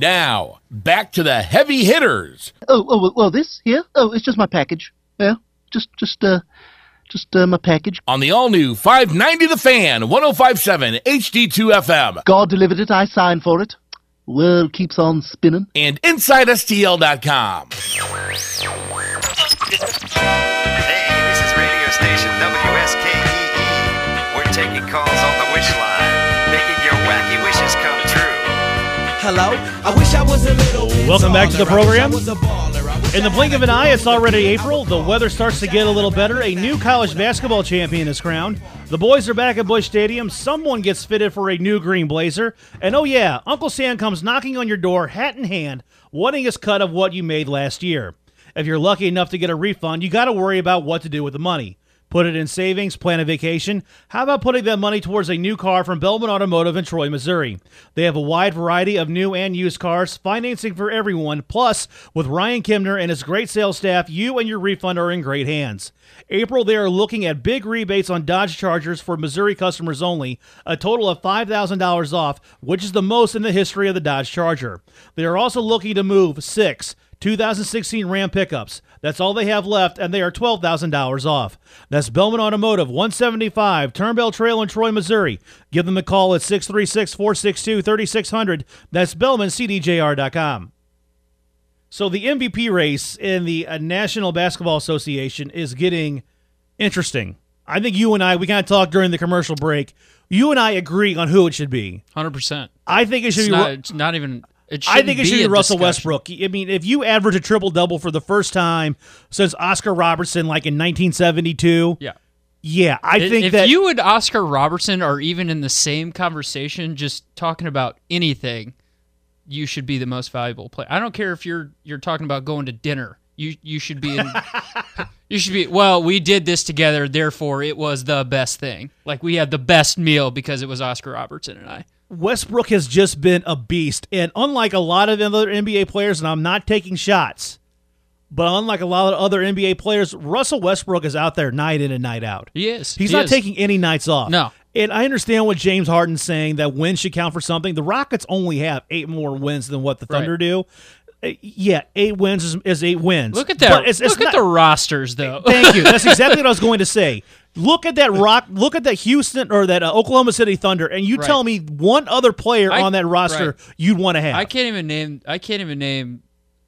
Now, back to the heavy hitters. Oh, oh, well, well, this here? Oh, it's just my package. Yeah, just, just, uh, just uh, my package. On the all new 590 The Fan, 1057 HD2 FM, God delivered it. I signed for it. World keeps on spinning. and InsideSTL.com. Hey, this is radio station WSKEE. E. We're taking calls on the wish line, making your wacky wishes come true. Hello? I wish I was a little Welcome back to the taller. I wish I program. was a baller. I wish In the blink of an eye, it's already. April. The weather starts to get a little better. A new college basketball champion is crowned. The boys are back at Busch Stadium. Someone gets fitted for a new green blazer. And oh, yeah, Uncle Sam comes knocking on your door, hat in hand, wanting his cut of what you made last year. If you're lucky enough to get a refund, you got to worry about what to do with the money. Put it in savings, plan a vacation. How about putting that money towards a new car from Bellman Automotive in Troy, Missouri? They have a wide variety of new and used cars, financing for everyone. Plus, with Ryan Kimner and his great sales staff, you and your refund are in great hands. April, they are looking at big rebates on Dodge Chargers for Missouri customers only, a total of $5,000 off, which is the most in the history of the Dodge Charger. They are also looking to move six 2016 Ram pickups. That's all they have left, and they are $12,000 off. That's Bellman Automotive, 175 Turnbell Trail in Troy, Missouri. Give them a call at 636 462 3600. That's BellmanCDJR.com. So the MVP race in the uh, National Basketball Association is getting interesting. I think you and I, we kind of talked during the commercial break. You and I agree on who it should be. Hundred percent. I think it should It's be. not, it's not even. I think it should be Russell discussion. Westbrook. I mean, if you average a triple double for the first time since Oscar Robertson, like in 1972, Yeah. yeah, I If- think if that you and Oscar Robertson are even in the same conversation, just talking about anything, you should be the most valuable player. I don't care if you're you're talking about going to dinner. You you should be in. you should be. Well, we did this together, therefore it was the best thing. Like we had the best meal because it was Oscar Robertson and I. Westbrook has just been a beast. And unlike a lot of other NBA players, and I'm not taking shots, but unlike a lot of other NBA players, Russell Westbrook is out there night in and night out. He is. He's He not is. taking any nights off. No. And I understand what James Harden's saying that wins should count for something. The Rockets only have eight more wins than what the Right. Thunder do. Uh, Yeah, eight wins is, is eight wins. Look at that. It's, it's Look at the rosters, though. Thank you. That's exactly what I was going to say. Look at that rock. Look at that Houston or that uh, Oklahoma City Thunder, and you Right. tell me one other player I- on that roster right. you'd want to have. I can't even name. I can't even name.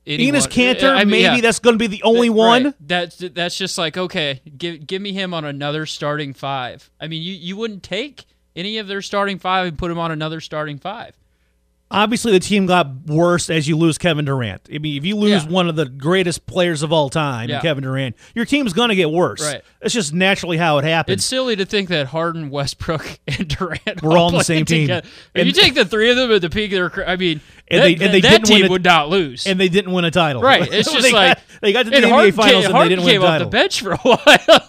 Anyone. Enes Kanter, I mean, maybe yeah. that's going to be the only That- one. right. That's that's just like okay, give give me him on another starting five. I mean, you you wouldn't take any of their starting five and put him on another starting five. Obviously, the team got worse as you lose Kevin Durant. I mean, if you lose Yeah. one of the greatest players of all time, Yeah. Kevin Durant, your team's going to get worse. Right. It's just naturally how it happens. It's silly to think that Harden, Westbrook, and Durant We're all on the same team. If And- you take the three of them at the peak of their, I mean, And that, they- and they that didn't team win it- would not lose. and they didn't win a title. right, it's just they like got, they got to the NBA Harden finals came, and Harden they didn't win a off title. the bench for a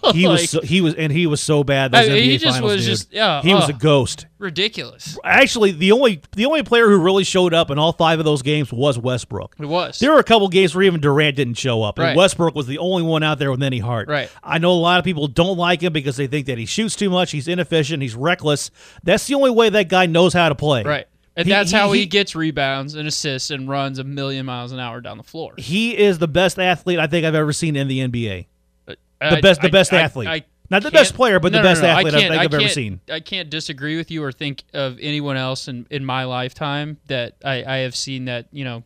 while. He was so, he was and he was so bad. Those I mean, NBA he just finals, was dude. just- yeah, he was uh. a ghost. ridiculous. Actually, the only the only player who really showed up in all five of those games was Westbrook. It was. There were a couple games where even Durant didn't show up, and Right. Westbrook was the only one out there with any heart. Right. I know a lot of people don't like him because they think that he shoots too much, he's inefficient, he's reckless. That's the only way that guy knows how to play. Right. And He- that's he- how he, he- gets rebounds and assists and runs a million miles an hour down the floor. He is the best athlete I think I've ever seen in the NBA. The I- best, the best I- athlete. I Not the best player, but no, the best no, no. athlete I, think I've ever seen. I can't disagree with you or think of anyone else in, in my lifetime that I, I have seen that, you know,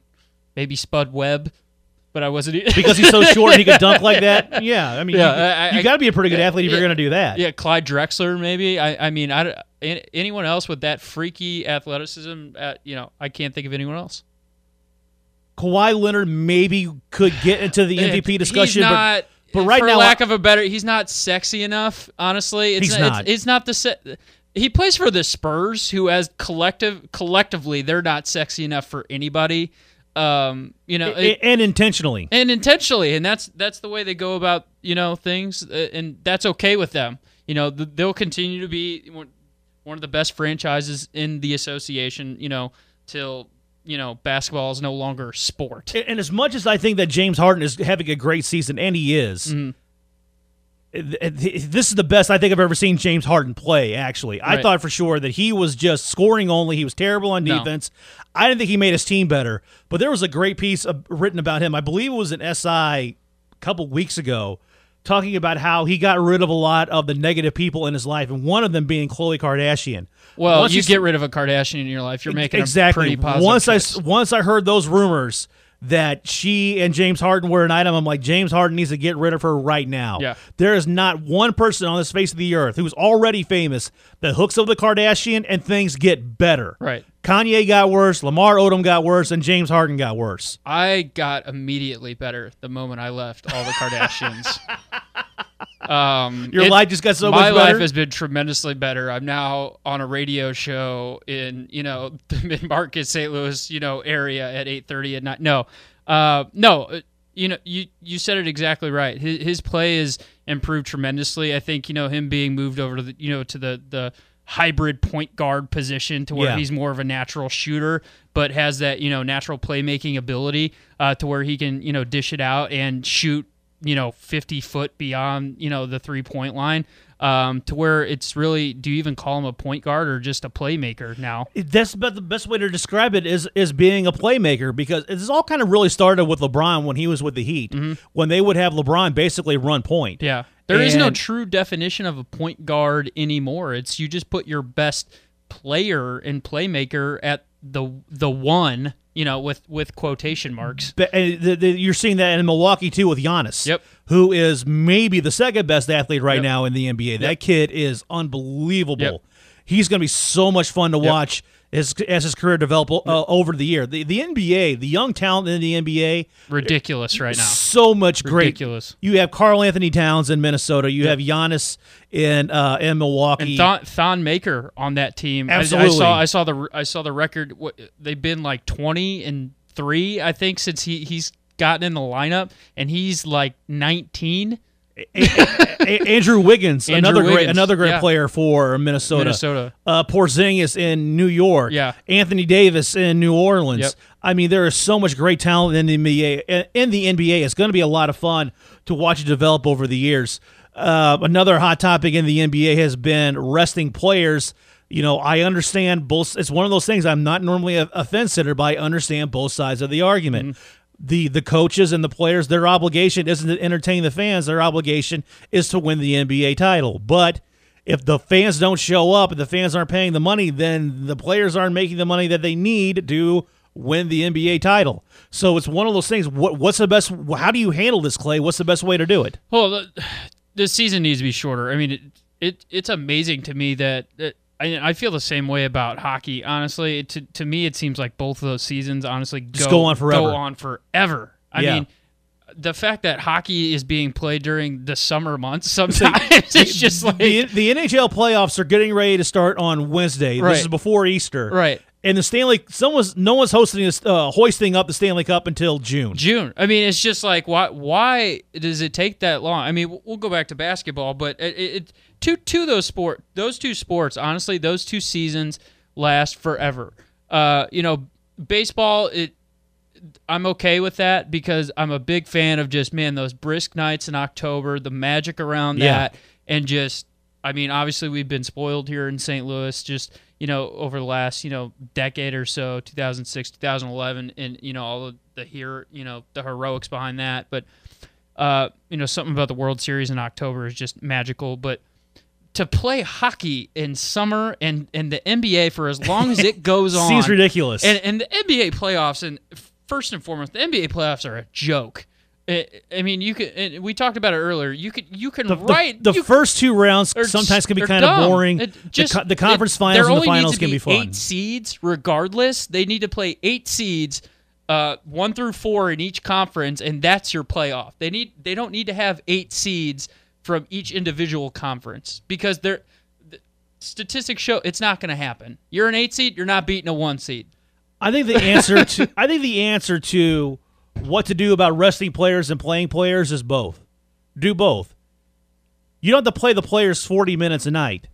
maybe Spud Webb, but I wasn't. Because he's so short and he could dunk like that. Yeah, I mean, Yeah, you, I- I- you got to be a pretty good athlete if yeah, you're going to do that. yeah, Clyde Drexler, maybe. I, I mean, I, anyone else with that freaky athleticism, at, you know, I can't think of anyone else. Kawhi Leonard maybe could get into the MVP discussion, He's but not, but right for now- lack of a better, he's not sexy enough. Honestly, it's He's not. not. It's, it's not the se- He plays for the Spurs, who as collective collectively they're not sexy enough for anybody. Um, you know, a- and intentionally. and intentionally, and that's that's the way they go about you know things, uh, and that's okay with them. You know, th- they'll continue to be one one of the best franchises in the association. You know, till you know basketball is no longer sport. And as much as I think that James Harden is having a great season, and he is, Mhm. This is the best I think I've ever seen James Harden play. Actually, I thought for sure that he was just scoring only. He was terrible on No. defense. I didn't think he made his team better. But there was a great piece of, written about him. I believe it was an SI a couple weeks ago, talking about how he got rid of a lot of the negative people in his life, and one of them being Khloe Kardashian. Well, Once you s- get rid of a Kardashian in your life, you're making exactly. a pretty positive once I once I heard those rumors that she and James Harden were an item, I'm like James Harden needs to get rid of her right now. Yeah. There is not one person on this face of the earth who's already famous that hooks up the Kardashian and things get better. Right. Kanye got worse, Lamar Odom got worse, and James Harden got worse. I got immediately better the moment I left all the Kardashians. um, Your it- life just got so my much better. life has been tremendously better. I'm now on a radio show in you know the mid market St. Louis you know area at 8:30 at night. No, uh, no. uh, You know, you you said it exactly right. His, his play is improved tremendously. I think you know him being moved over to the you know to the the hybrid point guard position to where Yeah. he's more of a natural shooter, but has that you know natural playmaking ability uh, to where he can you know dish it out and shoot you know 50 foot beyond you know the three point line um, to where it's really do you even call him a point guard or just a playmaker now That's about the best way to describe it is is being a playmaker because this all kind of really started with LeBron when he was with the Heat when they would have LeBron basically run point. Mm-hmm. yeah there is no true definition of a point guard anymore it's you just put your best player and playmaker at the the one you know with with quotation marks But, and eh, the, the, you're seeing that in Milwaukee too with Giannis, Yep. who is maybe the second best athlete right Yep. now in the NBA. That kid is unbelievable. Yep. He's going to be so much fun to watch as, as his career develop uh, over the year. The, the NBA, the young talent in the NBA, ridiculous right now so much great. Ridiculous. You have Karl-Anthony Towns in Minnesota. You have Giannis in uh, in Milwaukee. And Thon, Thon Maker on that team. I- I, Absolutely. saw I saw the I saw the record. What, they've been like twenty and three, I think, since he he's gotten in the lineup, and he's like nineteen. A- Andrew Wiggins, Andrew another great another great yeah. player for Minnesota. Minnesota. Uh, Porzingis in New York. Yeah. Anthony Davis in New Orleans. Yep. I mean, there is so much great talent in the NBA. In the NBA, it's going to be a lot of fun to watch it develop over the years. Uh, another hot topic in the NBA has been resting players. You know, I understand both. It's one of those things. I'm not normally a, a fence sitter, but I understand both sides of the argument. The the coaches and the players, their obligation isn't to entertain the fans. Their obligation is to win the NBA title. But if the fans don't show up and the fans aren't paying the money, then the players aren't making the money that they need to win the NBA title. So it's one of those things. What what's the best? How do you handle this, Clay? What's the best way to do it? Well, the, the season needs to be shorter. I mean, it, it it's amazing to me that. that I, I feel the same way about hockey. Honestly, to to me, it seems like both of those seasons, honestly, go, go on forever. Go on forever. I Yeah. mean, the fact that hockey is being played during the summer months sometimes it's just like the, the NHL playoffs are getting ready to start on Wednesday. Right. This is before Easter, Right. And the Stanley, someone's no one's hosting this, uh, hoisting up the Stanley Cup until June. June. I mean, it's just like why why does it take that long? I mean, we'll go back to basketball, but it, it, two two those sport those two sports, honestly, those two seasons last forever. Uh, you know, baseball it I'm okay with that because I'm a big fan of just man those brisk nights in October, the magic around Yeah. that, and just I mean, obviously we've been spoiled here in St. Louis, just you know over the last you know decade or so, 2006, 2011, and you know all of the here you know the heroics behind that, but uh, you know something about the World Series in October is just magical, but. To play hockey in summer and, and the NBA for as long as it goes on Seems ridiculous. and and the NBA playoffs, and first and foremost, the NBA playoffs are a joke. I, I mean, you could. We talked about it earlier. You could. You can the, the- write the, you, first two rounds are- sometimes can be kind of boring. It The just- co- the, conference it- finals and the finals can be fun. Eight seeds, regardless. They need to play eight seeds, uh, one through four in each conference, and that's your playoff. They need. They don't need to have eight seeds from each individual conference because they're. the Statistics show it's not going to happen. You're an eight seed. You're not beating a one seed. I think the answer to I think the answer to what to do about resting players and playing players is both. Do both. You don't have to play the players 40 minutes a night.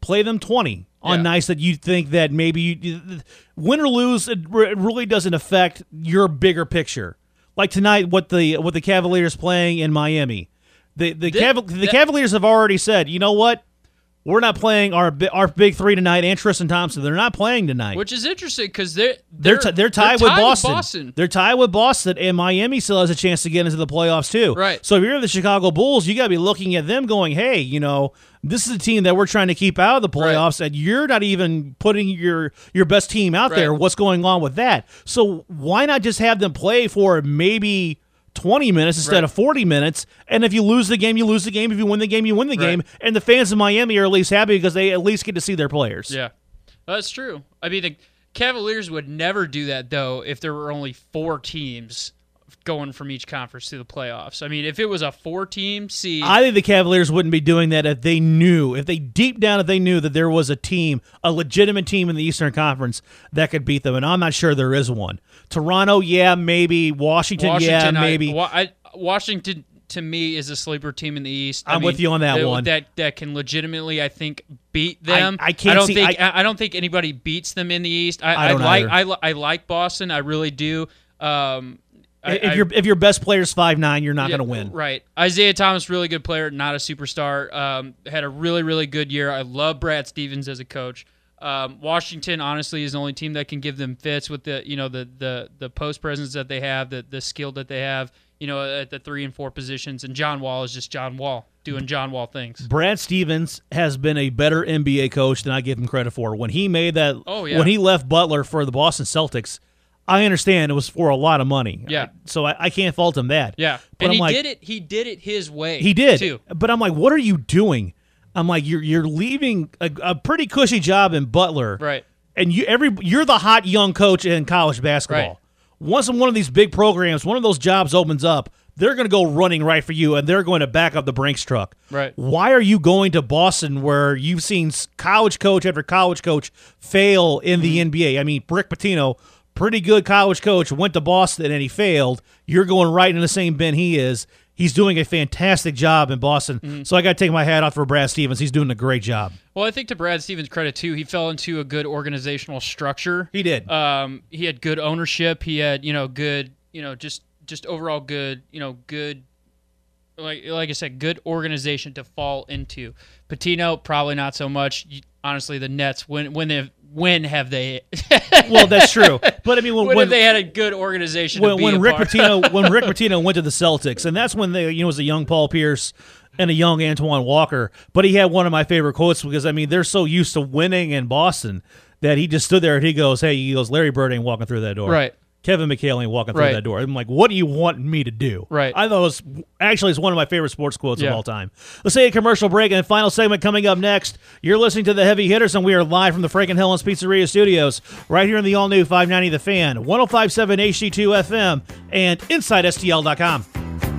Play them 20 on Yeah. nights that you think that maybe you win or lose it it really doesn't affect your bigger picture. Like tonight what the what the Cavaliers playing in Miami. The the, Caval- the that- Cavaliers have already said, you know what? We're not playing our our big three tonight. And Tristan Thompson, they're not playing tonight. Which is interesting because they're they're, they're, t- they're tied with Boston. Boston. They're tied with Boston, and Miami still has a chance to get into the playoffs too. Right. So if you're the Chicago Bulls, you got to be looking at them, going, "Hey, you know, this is a team that we're trying to keep out of the playoffs, and you're not even putting your your best team out there. What's going on with that? So why not just have them play for maybe?" 20 minutes instead Right. of 40 minutes. And if you lose the game, you lose the game. If you win the game, you win the Right. game. And the fans in Miami are at least happy because they at least get to see their players. Yeah, that's true. I mean, the Cavaliers would never do that though if there were only four teams going from each conference to the playoffs. I mean, if it was a four-team seed, I think the Cavaliers wouldn't be doing that if they knew, if they deep down, if they knew that there was a team, a legitimate team in the Eastern Conference that could beat them. And I'm not sure there is one. Toronto, yeah, maybe. Washington, Washington, yeah, I- maybe. I, Washington to me is a sleeper team in the East. I I'm with you on that one. That that can legitimately, I think, beat them. I can't I don't see- think I- I, don't think anybody beats them in the East. I, I don't like. I, I like Boston. I really do. Um, I- if your if your best player's five nine, you're not Yeah, going to win. Right. Isaiah Thomas, really good player, not a superstar. Um, had a really, really good year. I love Brad Stevens as a coach. Um, Washington, honestly, is the only team that can give them fits with the you know the the the post presence that they have, the the skill that they have, you know, at the three and four positions. And John Wall is just John Wall doing John Wall things. Brad Stevens has been a better NBA coach than I give him credit for. When he made that, Oh, yeah. when he left Butler for the Boston Celtics, I understand it was for a lot of money. Yeah. so I, I can't fault him that. Yeah, but and I'm he like, did it. He did it his way. He did. too. But I'm like, what are you doing? I'm like, you're you're leaving a, a pretty cushy job in Butler, Right. And you every you're the hot young coach in college basketball. Right. Once in one of these big programs, one of those jobs opens up, they're going to go running right for you, and they're going to back up the Brinks truck. Right. Why are you going to Boston, where you've seen college coach after college coach fail in the Mm-hmm. NBA? I mean, Rick Pitino, pretty good college coach, went to Boston and he failed. You're going right in the same bin he is. He's doing a fantastic job in Boston. Mm-hmm. So I got to take my hat off for Brad Stevens. He's doing a great job. Well, I think to Brad Stevens' credit too, he fell into a good organizational structure. He did. Um, he had good ownership. He had you know good you know just just overall good you know good like like I said good organization to fall into. Pitino probably not so much. Honestly, the Nets when when they when have they well, that's true. But I mean, when, when, when they had a good organization? to when, be when a Rick part- Pitino when Rick Pitino went to the Celtics, and that's when they you know was a young Paul Pierce and a young Antoine Walker. But he had one of my favorite quotes because I mean they're so used to winning in Boston that he just stood there and he goes, "Hey," he goes, "Larry Bird ain't walking through that door." Right. Kevin McHale ain't walking through Right. that door. I'm like, what do you want me to do? Right. I thought it was actually it's one of my favorite sports quotes Yeah. of all time. Let's say a commercial break and final segment coming up next. You're listening to the Heavy Hitters, and we are live from the Frank and Helen's Pizzeria Studios, right here in the all new 590 The Fan, 1057 HD2 FM, and InsideSTL.com.